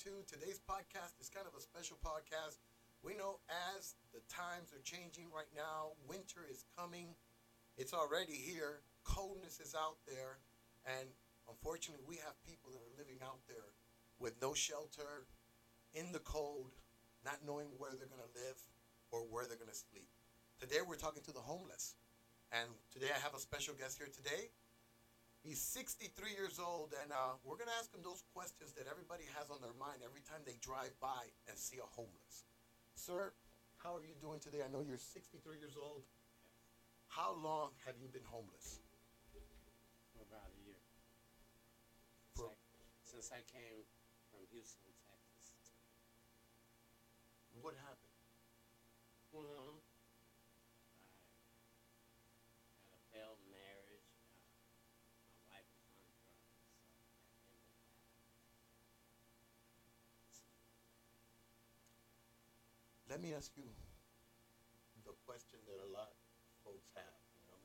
to. Today's podcast is kind of a special podcast. We know as the times are changing right now, winter is coming. It's already here. Coldness is out there. And unfortunately, we have people that are living out there with no shelter, in the cold, not knowing where they're going to live or where they're going to sleep. Today, we're talking to the homeless. And today, I have a special guest here today. He's 63 years old, and uh, we're going to ask him those questions that everybody has on their mind every time they drive by and see a homeless. Sir, how are you doing today? I know you're 63 years old. How long have you been homeless? For about a year. For- Since I, since I came from Houston, Texas. What happened? Well, I had a failed marriage. Uh, my wife was on drugs, so that ended that. Let me ask you the question that a lot of folks have, you know.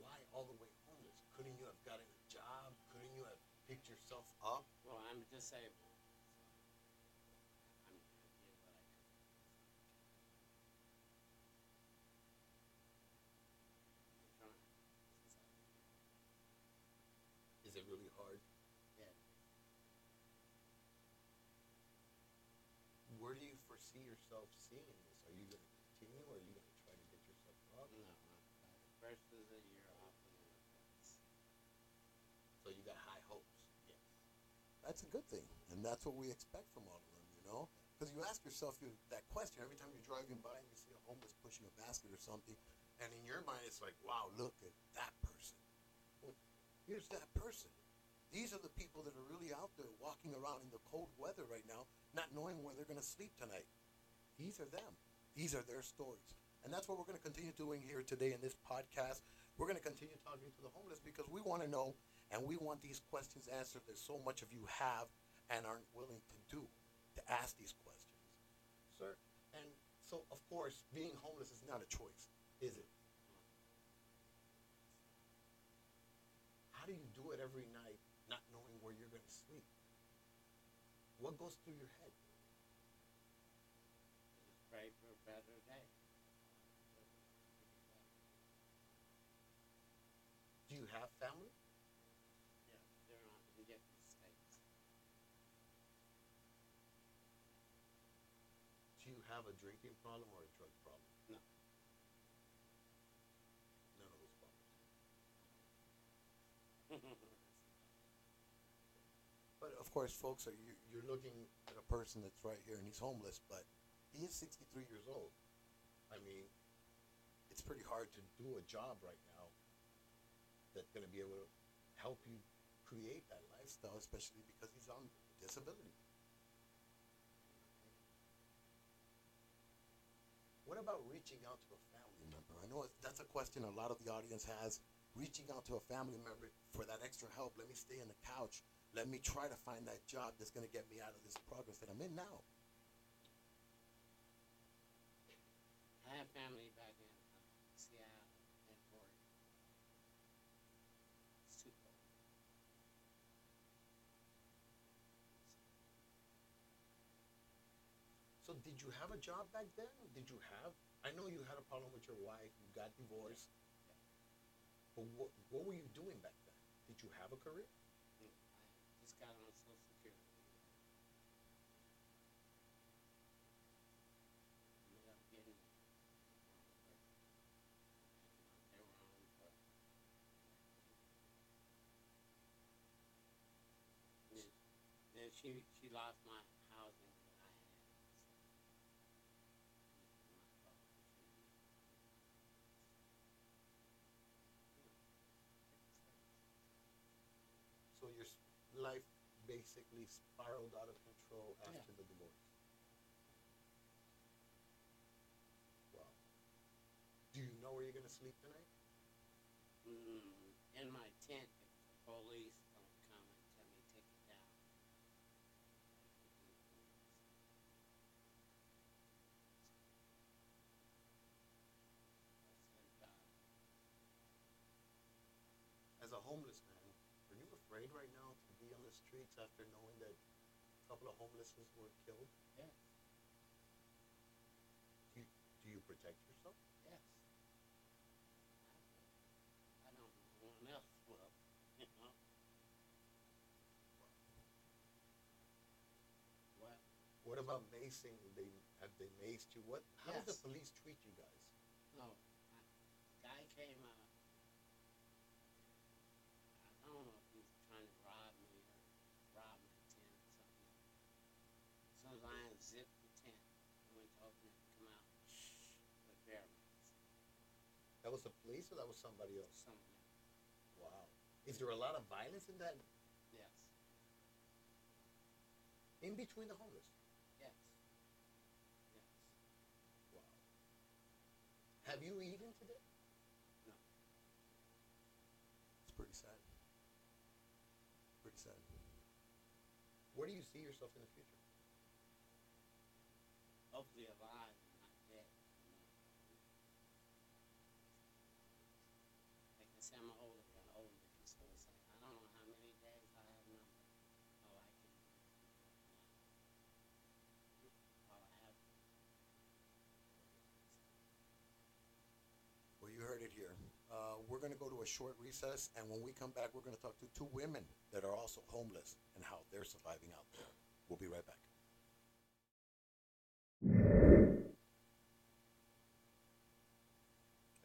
Why all the way homeless? Couldn't you have gotten a job? Couldn't you have picked yourself up? Well, I'm disabled, so I mean, I did what I could. I'm trying. Since I've been here. Is it really hard? Yeah. Where foresee yourself seeing this? Are you going to continue or are you going to try to get yourself up? No, no. First is a year off and then a. So you got high hopes. Yes. That's a good thing. And that's what we expect from all of them, you know? Because you ask yourself you, that question every time you're driving by and you see a homeless pushing a basket or something. And in your mind, it's like, wow, look at that person. Well, here's that person. These are the people that are really out there walking around in the cold weather right now, not knowing where they're going to sleep tonight. These are them. These are their stories. And that's what we're going to continue doing here today in this podcast. We're going to continue talking to the homeless because we want to know and we want these questions answered that so much of you have and aren't willing to do, to ask these questions. Sir, and so, of course, being homeless is not a choice, is it? How do you do it every night not knowing where you're going to sleep? What goes through your head? Just pray for a better day. Do you have family? Yeah, they're on in different states. Do you have a drinking problem or a drug problem? No. None of those problems. But of course, folks, are you, you're looking at a person that's right here and he's homeless, but he is 63 years old. I mean, it's pretty hard to do a job right now that's going to be able to help you create that lifestyle, especially because he's on disability. What about reaching out to a family member? I know that's a question a lot of the audience has. Reaching out to a family member for that extra help. Let me stay on the couch. Let me try to find that job that's going to get me out of this progress that I'm in now. I have family back in uh, Seattle and Oregon. It's too cold. So, did you have a job back then? Did you have? I know you had a problem with your wife. You got divorced. But what what were you doing back then? Did you have a career? I just got on Social Security. Up getting then she she lost my housing that I had. So, my fault. She- So your s- life basically spiraled out of control after Yeah. the divorce. Wow. Do you know where you're gonna sleep tonight? Mm, in my tent if the police don't come and tell me take it down. As a homeless man, are you afraid right now to be on the streets after knowing that a couple of homeless were killed. Yes, Do you, do you protect yourself? yes. I, don't know one else will, you know. What? What about macing? They have they maced you? What? How do the police treat you guys? No, I, guy came out. I don't know if he was trying to rob me or rob my tent or something. As soon as I unzipped the tent, I went to open it and come out with bear marks. That was the police, or that was somebody else? Someone. Wow. Is there a lot of violence in that? Yes, In between the homeless? yes, yes. Wow. Have you eaten today? No. It's pretty sad. Pretty sad. Where do you see yourself in the future? Hopefully alive and not dead. You know. They can say I'm older, but I'm older. They can still say I don't know how many days I have number. All I can do is now. All I have. Well, you heard it here. Uh, we're going a short recess, and when we come back, we're going to talk to two women that are also homeless and how they're surviving out there. We'll be right back.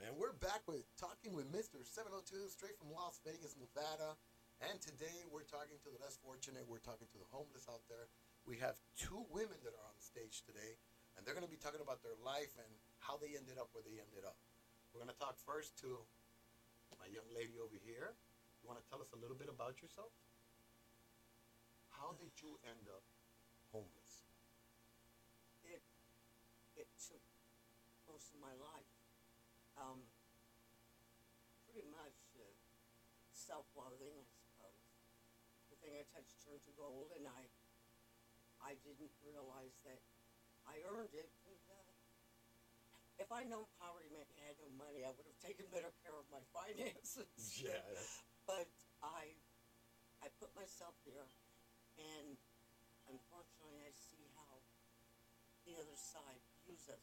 And we're back with talking with Mr. 702 straight from Las Vegas, Nevada. And today we're talking to the less fortunate. We're talking to the homeless out there. We have two women that are on stage today, and they're going to be talking about their life and how they ended up where they ended up. We're going to talk first to my young lady over here. You want to tell us a little bit about yourself? How did you end up homeless? it it took most of my life. Um, pretty much uh, self-loathing, I suppose. The thing I touched turned to gold, and I I didn't realize that I earned it. If I'd known poverty meant you had no money, I would have taken better care of my finances. but I I put myself here, and unfortunately, I see how the other side uses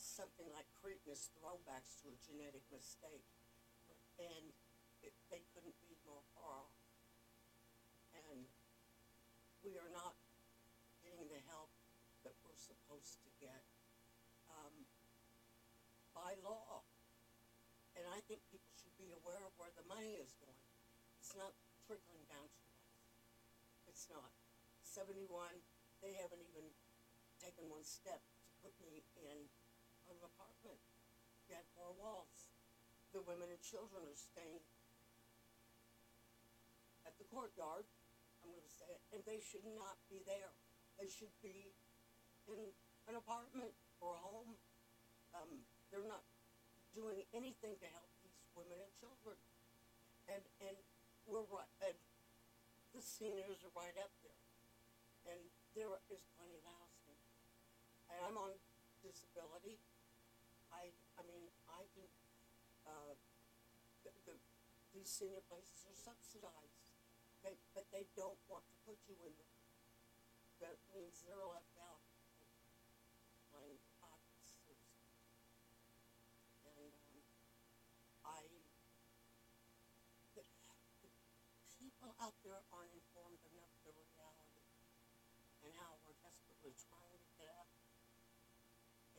something like Cretinous throwbacks to a genetic mistake, and it, they couldn't be more far off. And we are not getting the help that we're supposed to get by law. And I think people should be aware of where the money is going. It's not trickling down to us. It's not. 71, they haven't even taken one step to put me in an apartment. Had four walls. The women and children are staying at the courtyard. I'm going to say it, and they should not be there. They should be in an apartment or a home. Um, they're not doing anything to help these women and children. And and we're right. And the seniors are right up there, and there is plenty of housing. And I'm on disability. I I mean I can. Uh, the, the, these senior places are subsidized, they, but they don't want to put you in them. That means they're left out. Playing pockets. And um, I. The, the people out there aren't informed enough of the reality and how we're desperately trying to get out.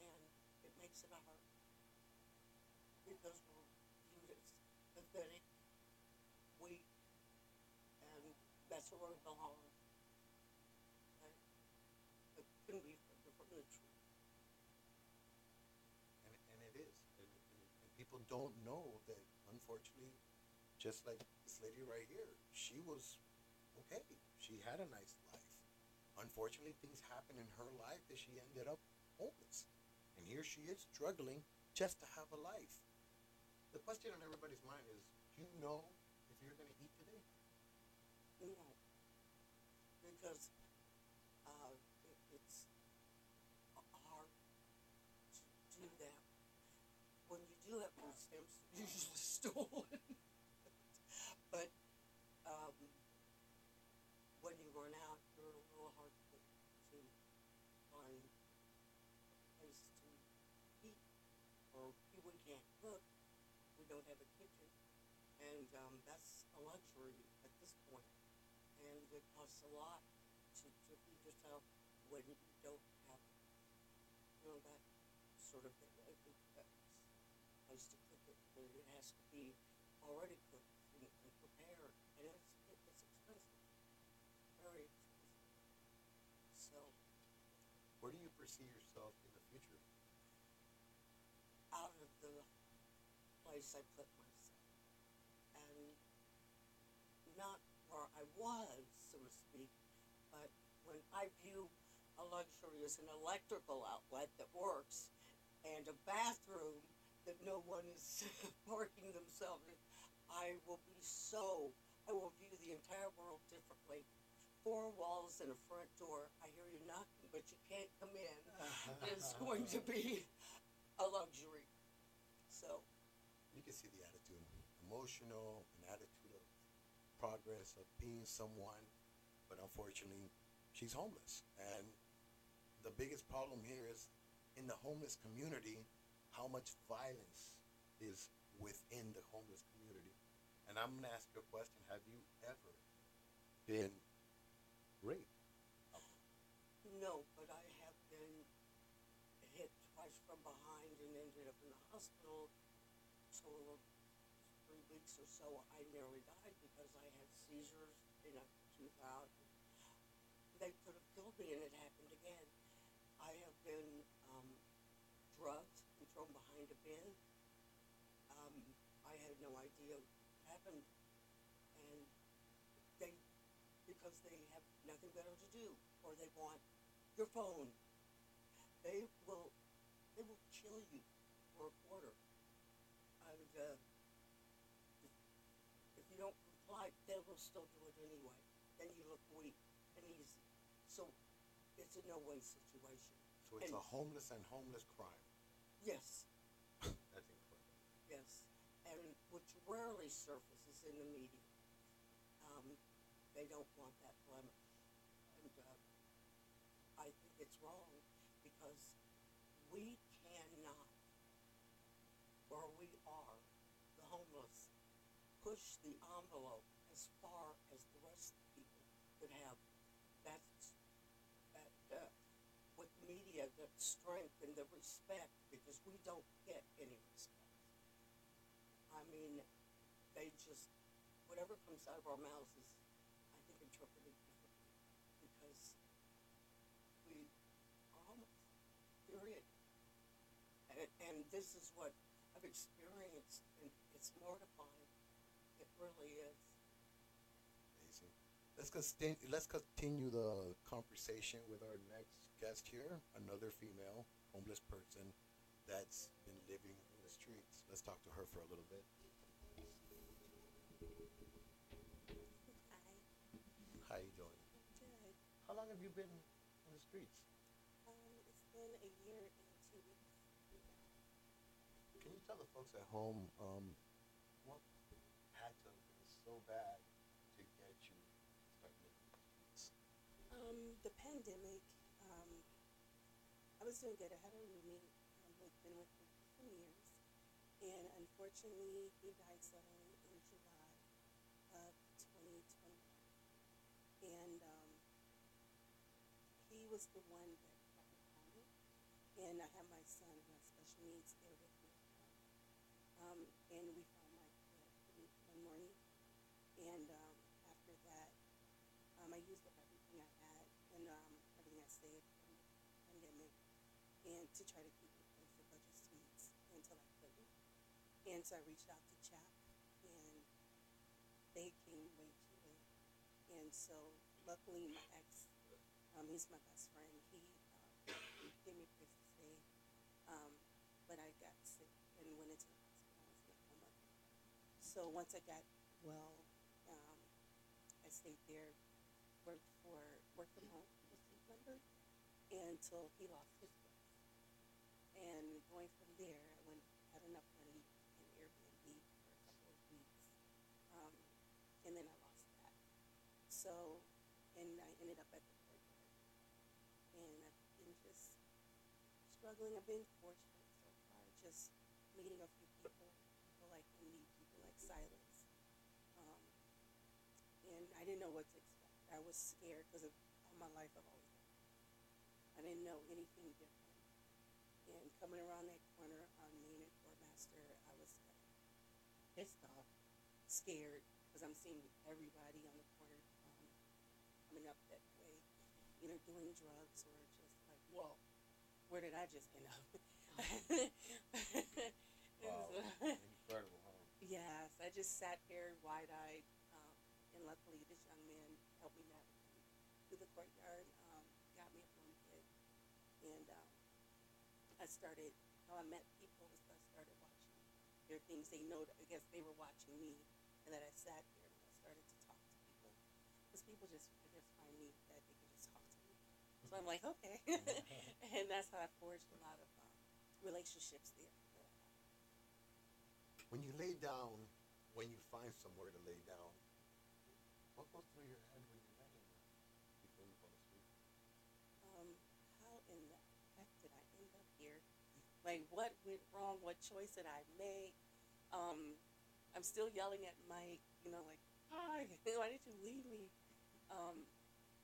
And it makes it hurt because we're viewed as pathetic, weak, and that's where we belong. And it couldn't be further from the truth. And, and it is. And, and people don't know that, unfortunately, just like lady right here, she was okay. She had a nice life. Unfortunately, things happened in her life that she ended up homeless. And here she is struggling just to have a life. The question on everybody's mind is do you know if you're going to eat today? No. Because uh, it, it's hard to do that. When you do have food stamps, they're usually stolen. but um, when you run out, you're a little hard don't have a kitchen, and um, that's a luxury at this point. And it costs a lot to, to feed yourself when you don't have, you know, that sort of thing. Like a place to cook it, but it has to be already cooked and, and prepared, and it's it, it's expensive, very expensive. So Where do you perceive yourself in the future? out of the place I put myself, and not where I was, so to speak, but when I view a luxury as an electrical outlet that works and a bathroom that no one is parking themselves in, I will be so, I will view the entire world differently. Four walls and a front door, I hear you knocking, but you can't come in, it's going to be a luxury. So, You can see the attitude, emotional, an attitude of progress, of being someone, but unfortunately, she's homeless. And the biggest problem here is in the homeless community, how much violence is within the homeless community. And I'm gonna ask you a question: Have you ever been raped? no, but I have been hit twice from behind and ended up in the hospital. So or so, I nearly died because I had seizures in a 2000. They could have killed me, and it happened again. I have been um, drugged and thrown behind a bin. Um, I had no idea what happened, and they, because they have nothing better to do, or they want your phone, they will, they will kill you for a quarter. And uh, if, if you don't comply, they will still do it anyway. Then you look weak and easy. So it's a no-win situation. So it's And- a homeless and homeless crime. Yes, That's incredible. yes, and which rarely surfaces in the media. Um, they don't want that blemish, and uh, I think it's wrong because we cannot, where we are, the homeless, push the envelope far as the rest of the people could have. That's that. Uh, with media the strength and the respect because we don't get any respect. I mean, they just whatever comes out of our mouths is, I think, interpreted differently because we are homeless. Period. And, and this is what I've experienced, and it's mortifying. It really is. Let's continue, let's continue the conversation with our next guest here, another female homeless person that's been living in the streets. Let's talk to her for a little bit. Hi, How you doing? good. How long have you been on the streets? Um, it's been a year and two weeks. Can you tell the folks at home um, what had to have been so bad to get you to start living in the streets? Um, the pandemic, um, I was doing good. I had a roommate um, who had been with me for some years, and unfortunately, he died suddenly in July of 2021. And um, he was the one that brought me home, and I had my son who has special needs there with me. Um, and we found my kid one one morning, and um, after that, um, I used up everything I had and um, everything I saved from the pandemic, and to try to keep in place a budget suites until I couldn't. And so I reached out to CHAP, and they came way too late. And so luckily, my ex, um, he's my best friend. He um, gave me a place to stay, um, but I got sick and went into the hospital. In a coma. So once I got well, um, I stayed there, worked for worked from home, was number, until he lost his. And going from there, I went had enough money in Airbnb for a couple of weeks, um, and then I lost that. So, and I ended up at the courtyard, and I've been just struggling. I've been fortunate so far, just meeting a few people, people like me Silas. Um, and I didn't know what to expect. I was scared because of all my life I've always been. I didn't know anything different. Coming around that corner on Main and Master, I was like pissed off, scared because I'm seeing everybody on the corner um, coming up that way, either doing drugs or just like, whoa, where did I just end up? Wow. so- Incredible, huh? Yes, I just sat there wide eyed, um, and luckily this young man helped me navigate through the courtyard, um, got me a phone and um, I started. How I met people was I started watching their things. They know. I guess they were watching me, and that I sat there and I started to talk to people, because people just I just find me that they can just talk to me. So I'm like, okay, and that's how I forged a lot of um, relationships there. When you lay down, when you find somewhere to lay down, what goes through your head when you're laying there before you fall asleep? um, how in the heck did I end up here? Like, what went wrong? What choice did I make? Um, I'm still yelling at Mike, you know, like, hi, why did you leave me? Um,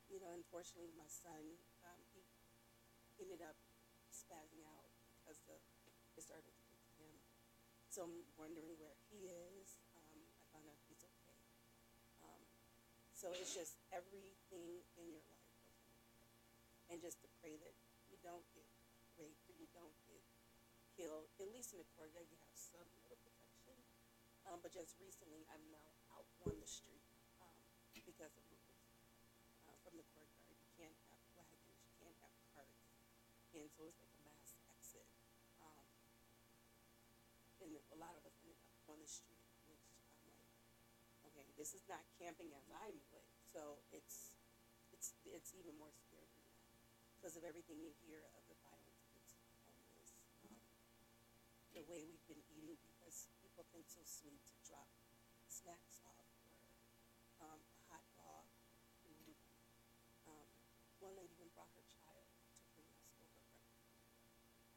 you know, unfortunately, my son, um, he ended up spazzing out because the, it started to to him. So I'm wondering where he is. Um, I found out he's okay. Um, so it's just everything in your life. And just to pray that you don't get raped or you don't get killed. At least in the courtyard, you have some little protection. Um, but just recently, I'm now out on the street um, because of movement uh, from the courtyard. You can't have wagons, you can't have carts. And so it's like a mass exit. Um, and a lot of us ended up on the street, which I'm like, okay, this is not camping as I knew it. So it's it's it's even more scary because of everything you hear of the violence against the homeless, um, the way we've been eating because people think so sweet to drop snacks off or um, a hot dog, food. Um, one lady even brought her child to bring us over breakfast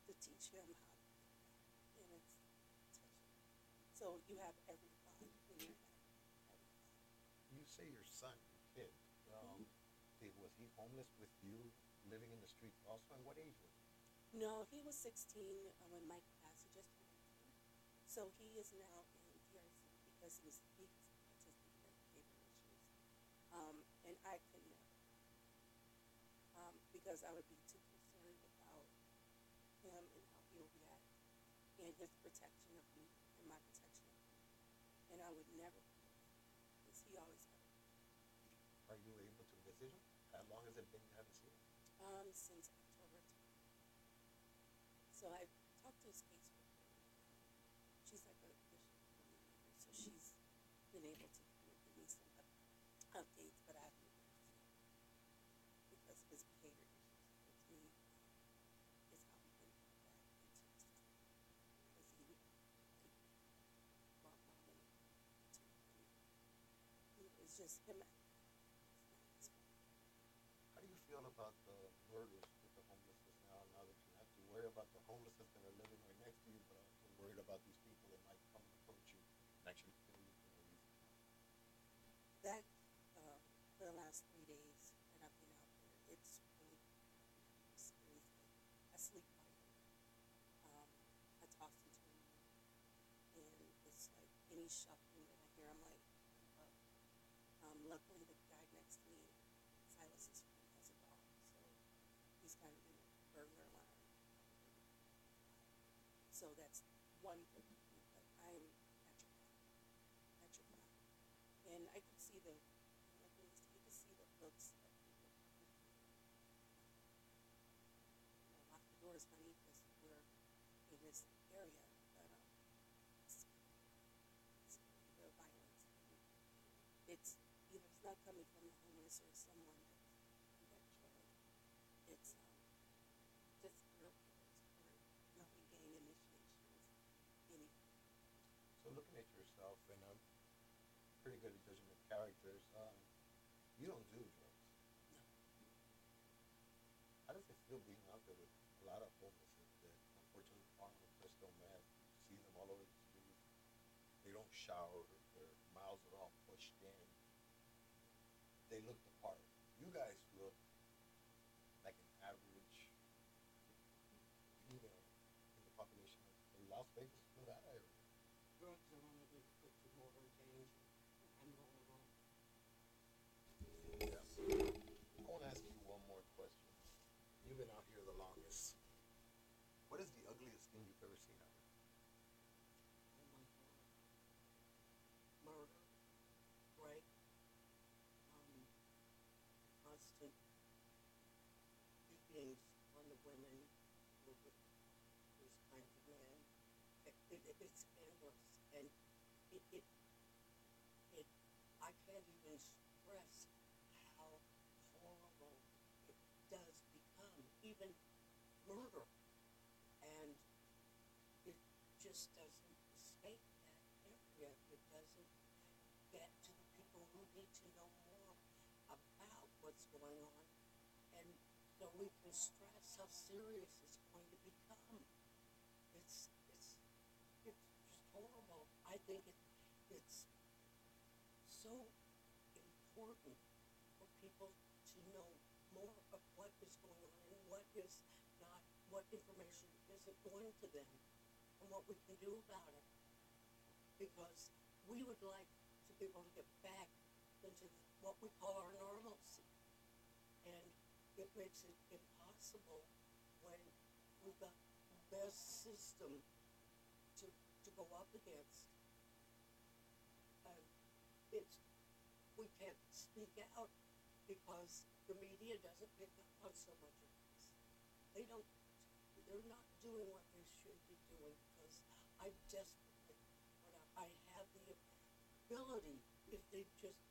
to teach him how to do that, and it's touching. So you have every thought in your. You say your son, your kid, um, did, was he homeless with you, living in the street also? And what age was he? No, he was 16 uh, when Mike passed. He just turned 18. So he is now in DRC because he's, autistic and has behavioral issues. Um, and I could never um, because I would be too concerned about him and how he'll react and his protection of me and my protection of him, and I would never because he always had. Are you able to visit him? How long has it been you haven't seen him? um, since October 10th. So I talked to his caseworker. Um, she's like a bishop family member, so she's been able to kind of give me some up- updates, but I haven't been able to see him because of his behavior issues towards me um, is how he ended up back into his because he would brought my money to me. Just him. acting like that. It's not his fault. How do you feel about the murders with the homelessness now? Now that you have to worry about the homelessness that are living right next to you, but also worried about these people that might come and approach you and actually kill you for no reason. that for the last three days that I've been out there, it's really seriously. I sleep. Um, I toss and turn, and it's like any shuffling that I hear, I'm like, I'm up. Um, luckily, the guy next to me, Silas's friend, has a dog, so he's kind of been a burglar alarm. So that's one thing, but I'm petrified, petrified and I could see the, like when you you could see the looks of people coming through. You know, lock the doors, honey, because we're in this area, but um, it's scary. It's scary, the violence. And it's either coming from the homeless or someone that's that drug. It's um, just girl killers or nothing gang initiations, anything. So looking at yourself, and I'm pretty good at judging of characters. Um, you don't do drugs. No. How does it feel being out there with a lot of homeless that unfortunately are on crystal meth? You see them all over the streets. They don't shower. they look the part. You guys look like an average, you know, in the population of Las Vegas, Nevada area. Drugs are only going to put you more in danger. I'm going on. Yeah. I want to ask you one more question. You've been out here the longest. What is the ugliest thing you've ever seen out here? Oh my God. Murder, rape, um, constant beatings on the women with those kinds of men. It, it, it- it's endless, and it, it, it, I can't even stress how horrible it does become, even murder. And it just doesn't stress how serious it's going to become. It's it's it's just horrible. I think it it's so important for people to know more of what is going on and what is not, what information isn't going to them, and what we can do about it. Because we would like to be able to get back into what we call our normalcy. And it makes it impossible when we've got the best system to, to go up against. And it's, we can't speak out because the media doesn't pick up on so much of this. They don't, they're not doing what they should be doing because I desperately, when I, I have the ability, if they just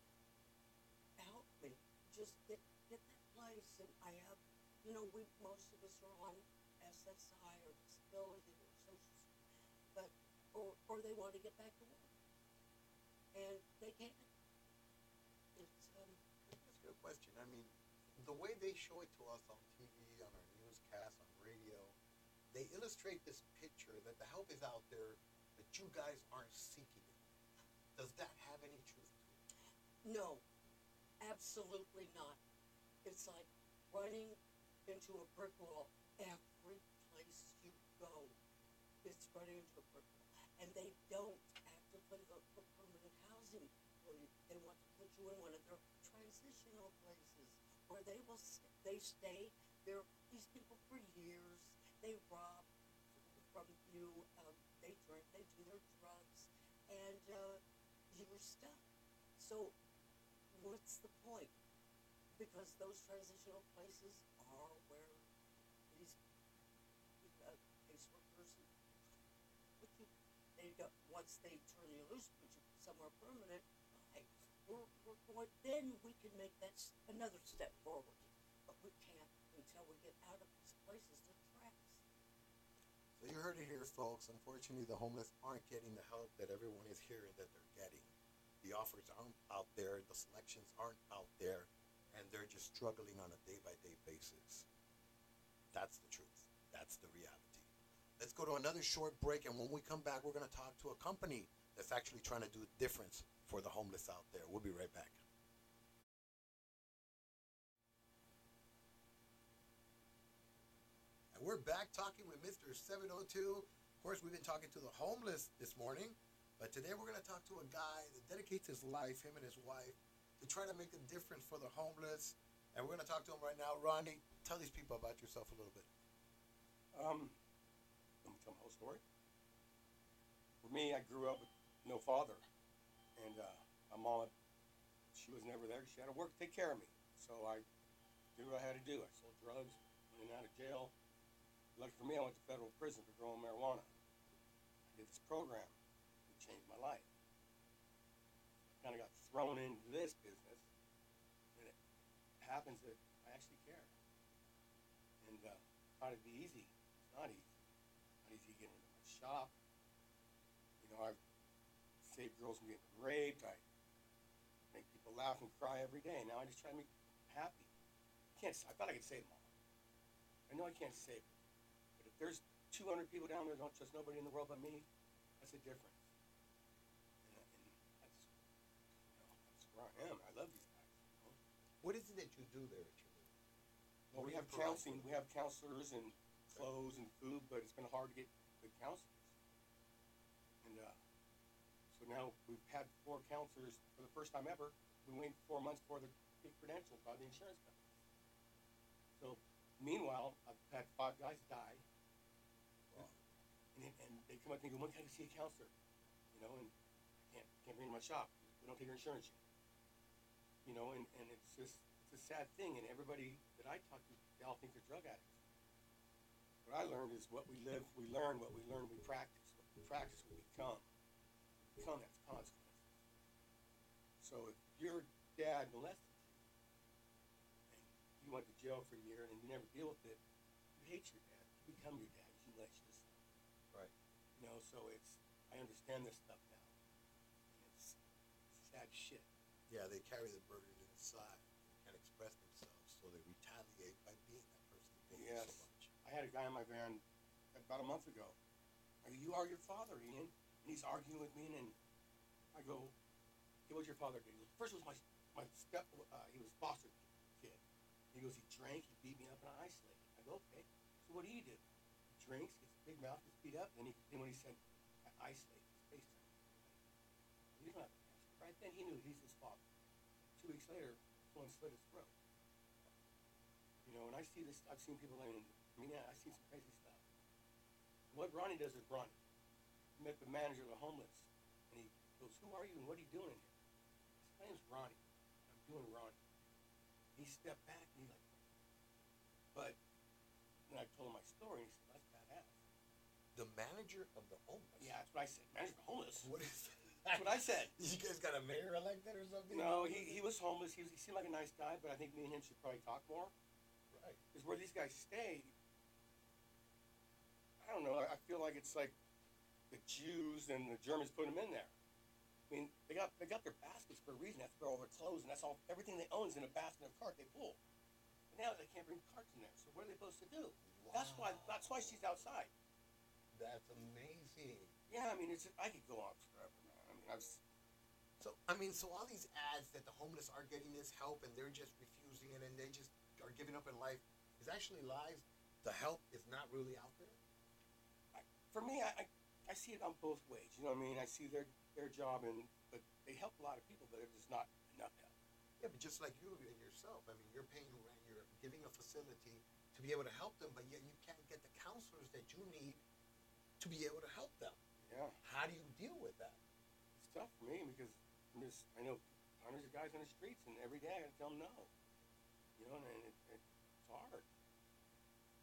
help me, just get, get that place and I have, you know, we, most of us are on SSI or disability or social, but, or, or they want to get back to work. And they can't. It's, um, That's a good question. I mean, the way they show it to us on TV, on our newscast, on radio, they illustrate this picture that the help is out there, but you guys aren't seeking it. Does that have any truth to it? No, absolutely not. It's like running into a brick wall. Every place you go, it's running into a brick wall. And they don't actively look for permanent housing for you. They want to put you in one of their transitional places where they will s- they stay there. These people for years. They rob from you. Um, they drink. They do their drugs, and uh, you're stuck. So what's the point? Because those transitional places are where these uh, caseworkers put you. They don't, once they turn you loose, put you somewhere permanent. Right. We're, we're going, then we can make that another step forward. But we can't until we get out of these places. They're. So you heard it here, folks. Unfortunately, the homeless aren't getting the help that everyone is hearing that they're getting. The offers aren't out there, the selections aren't out there, and they're just struggling on a day by day basis. That's the truth. That's the reality. Let's go to another short break, and when we come back, we're going to talk to a company that's actually trying to do a difference for the homeless out there. We'll be right back. And we're back talking with Mr. 702. Of course, we've been talking to the homeless this morning, but today we're going to talk to a guy that dedicates his life, him and his wife, to try to make a difference for the homeless. And we're going to talk to him right now. Ronnie, tell these people about yourself a little bit. Um, my whole story. For me, I grew up with no father, and uh, my mom, she was never there. She had to work to take care of me, so I did what I had to do. I sold drugs, went in and out of jail. Lucky for me, I went to federal prison for growing marijuana. I did this program, it changed my life. Kind of got thrown into this business, and it happens that I actually care. And uh, thought it'd be easy. It's not easy. Not easy to get into my shop. You know, I've saved girls from getting raped. I make people laugh and cry every day. Now I just try to make them happy. I can't. I thought I could save them all. I know I can't save them. But if there's 200 people down there don't trust nobody in the world but me, that's a difference. And, and that's, you know, that's where I am. I love these guys. You know? What is it that you do there at your? Well, we have counseling, we have counselors and clothes and food, but it's been hard to get good counselors. And, uh, so now we've had four counselors for the first time ever. We waited four months for the get credentialed by the insurance company. So meanwhile, I've had five guys die. And, and they come up to me and go, when can I see a counselor? You know, and I can't, can't bring in my shop. We don't take your insurance yet. You know, and, and it's just, it's a sad thing, and everybody that I talk to, they all think they're drug addicts. What I learned is what we live, we learn, what we learn, we practice. What we practice, we become. Become has consequences. So if your dad molested you, and you went to jail for a year and you never deal with it, you hate your dad. You become your dad. You let yourself. Right. You know, so it's I understand this stuff now. It's sad shit. Yeah, they carry the burden inside and can't express themselves, so they retaliate by being that person Yes. Had a guy in my van about a month ago. Go, you are your father, Ian. And he's arguing with me, and I go, hey, what's your father do? He goes, first was my my step. Uh, he was foster kid. He goes, he drank, he beat me up, and I isolated. I go, okay. So what do you do? He drinks, gets big mouth, gets beat up. Then he then when he said, I isolate, his face don't have. Right then he knew he's his father. Two weeks later, someone slit his throat. You know, and I see this. I've seen people. Mean, I mean, yeah, I see some crazy stuff. What Ronnie does is Ronnie. He met the manager of the homeless, and he goes, "Who are you and what are you doing in here?" I said, "My name's Ronnie. I'm doing Ronnie." He stepped back and he like, but then I told him my story, and he said, "That's badass." The manager of the homeless. Yeah, that's what I said. Manager of the homeless. What is that? That's what I said. You guys got a mayor elected or something? No, he, he was homeless. He, was, he seemed like a nice guy, but I think me and him should probably talk more. Right. Because where these guys stay, I don't know. I I feel like it's like the Jews and the Germans put them in there. I mean, they got they got their baskets for a reason. That's where all their clothes and that's all everything they own is in a basket or cart they pull. And now they can't bring carts in there. So what are they supposed to do? That's why that's why she's outside. That's amazing. Yeah, I mean, it's I could go on forever, man. I mean, I've So I mean, so all these ads that the homeless are getting this help and they're just refusing it and they just are giving up in life is actually lies. The help is not really out there. For me, I, I I see it on both ways. You know what I mean? I see their their job and but they help a lot of people, but it's just not enough help. Yeah, but just like you and yourself, I mean, you're paying rent, you're giving a facility to be able to help them, but yet you can't get the counselors that you need to be able to help them. Yeah, How do you deal with that? it's tough for me because I'm just I know hundreds of guys on the streets, and every day I gotta tell them no. You know, and it, it, it's hard.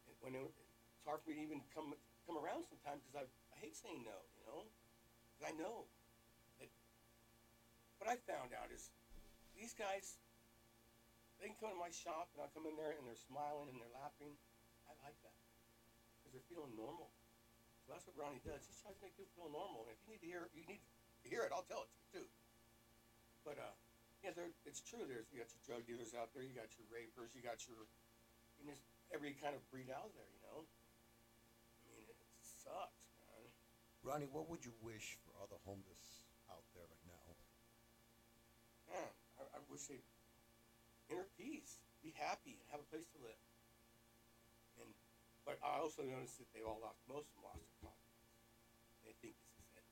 It, when it, it's hard for me to even come come around sometimes because I I hate saying no. You know, I know that. What I found out is these guys. They can come to my shop and I'll come in there and they're smiling and they're laughing. I like that because they're feeling normal. So that's what Ronnie does. He tries to make people feel normal. And if you need to hear, you need to hear it. I'll tell it to you too. But uh, yeah, there. It's true. There's you got your drug dealers out there. You got your rapers. You got your, and there's every kind of breed out there. You know. I mean, it sucks, man. Ronnie, what would you wish for all the homeless out there right now? Man, I, I wish they'd inner peace, be happy, and have a place to live. And but I also noticed that they all lost. Most of them lost their confidence. They think this is it.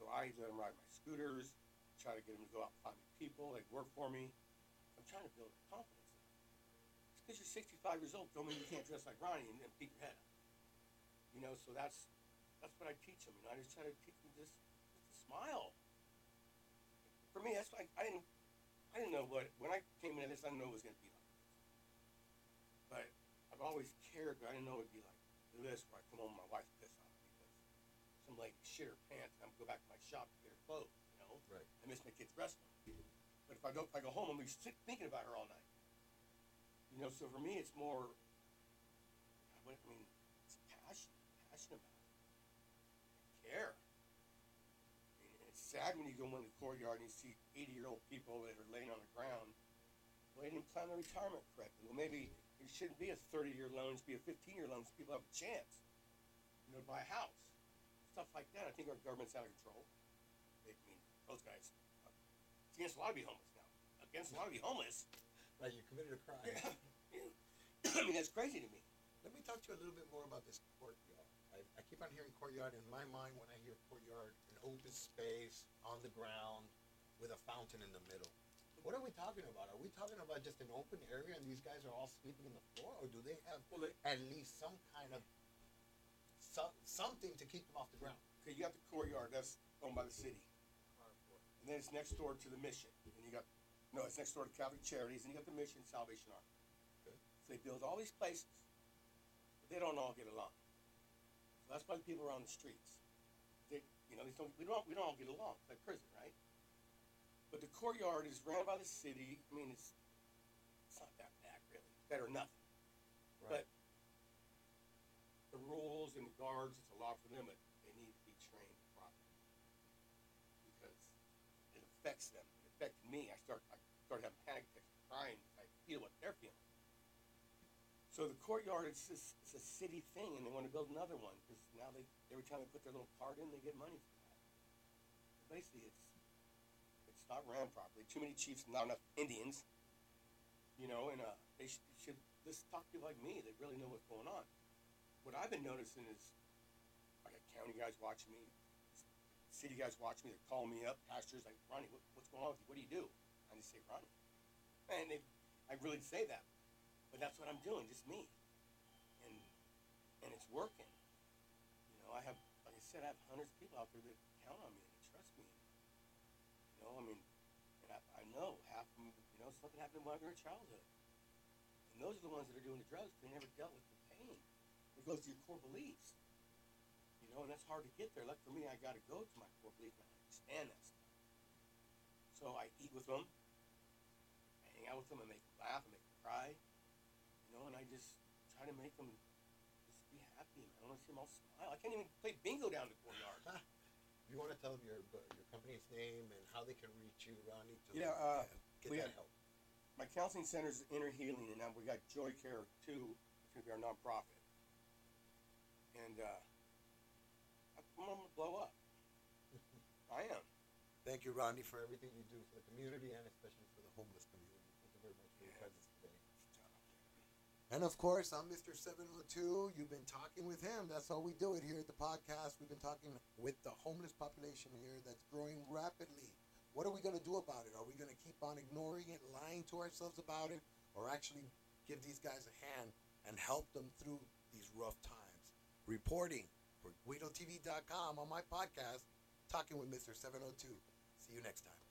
So I let them ride my scooters, try to get them to go out and find people, like work for me. I'm trying to build their confidence. Because you're 65 years old, don't mean you can't dress like Ronnie and, and peek your head up. You know, so that's that's what I teach them. You know, I just try to teach them just, just to smile. For me, that's like I didn't I didn't know what when I came into this, I didn't know it was going to be like this. But I've always cared, but I didn't know it would be like this, where I come home and my wife's pissed off because some lady shit her pants, and I'm go back to my shop to get her clothes. You know, Right. I miss my kids' wrestling. But if I go, if I go home, I'm gonna be sit, thinking about her all night. You know, so for me, it's more. I mean, it's passion, passion about it. I care. I mean, it's sad when you go in the courtyard and you see 80 year old people that are laying on the ground. Well, they didn't plan their retirement correctly. Well, maybe it shouldn't be a 30 year loan, it should be a 15 year loan so people have a chance, you know, to buy a house. Stuff like that. I think our government's out of control. I mean, those guys, uh, it's against the law to be homeless now. Uh, against the law to be homeless. Right, you committed a crime. I mean, that's crazy to me. Let me talk to you a little bit more about this courtyard. I, keep on hearing courtyard in my mind when I hear courtyard, an open space on the ground with a fountain in the middle. What are we talking about? Are we talking about just an open area and these guys are all sleeping in the floor, or do they have Well, they, at least some kind of some, something to keep them off the ground? okay, you got the courtyard that's owned by the city, and then it's next door to the mission, and you got no, it's next door to Catholic Charities, and you got the Mission Salvation Army. Okay. So they build all these places, but they don't all get along. That's why the people around the streets, they, you know, they don't, we don't, we don't all get along. It's like prison, right? But the courtyard is ran by the city. I mean, it's it's not that bad, really. Better than nothing. But the rules and the guards, it's a lot for them, but they need to be trained properly because it affects them. It affected me. I start I started having panic attacks, crying. I feel what they're. So the courtyard is just, it's a city thing, and they want to build another one because now they every time they put their little card in, they get money for that. But basically, it's it's not ran properly. Too many chiefs, not enough Indians. You know, and uh, they should, should just talk to people like me that really know what's going on. What I've been noticing is, I got county guys watching me, city guys watching me. They're calling me up, pastors like Ronnie, what, what's going on with you? What do you do? I just say Ronnie, and they, I really say that, but that's what I'm doing, just me, and and it's working. You know, I have, like I said, I have hundreds of people out there that count on me and trust me. You know, I mean, and I, I know half of them, you know, something happened was in childhood. And those are the ones that are doing the drugs. They never dealt with the pain. It goes to your core beliefs. You know, and that's hard to get there. Like for me, I got to go to my core belief and I understand that stuff. So I eat with them, I hang out with them, I make them laugh, I make them cry. Know, and I just try to make them just be happy. I want to see them all smile. I can't even play bingo down the courtyard. You want to tell them your your company's name and how they can reach you, Ronnie, to Yeah, uh, get we that help. my counseling center is Inner Healing, and now we got Joy Care too. It's gonna be our nonprofit, and uh, I'm gonna blow up. I am. Thank you, Ronnie, for everything you do for the community and especially for the homeless community. Thank you very much for your Yeah. presence today. And of course, I'm Mr. 702. You've been talking with him. That's how we do it here at the podcast. We've been talking with the homeless population here that's growing rapidly. What are we going to do about it? Are we going to keep on ignoring it, lying to ourselves about it, or actually give these guys a hand and help them through these rough times? Reporting for GuidoTV.com on my podcast, talking with Mr. 702. See you next time.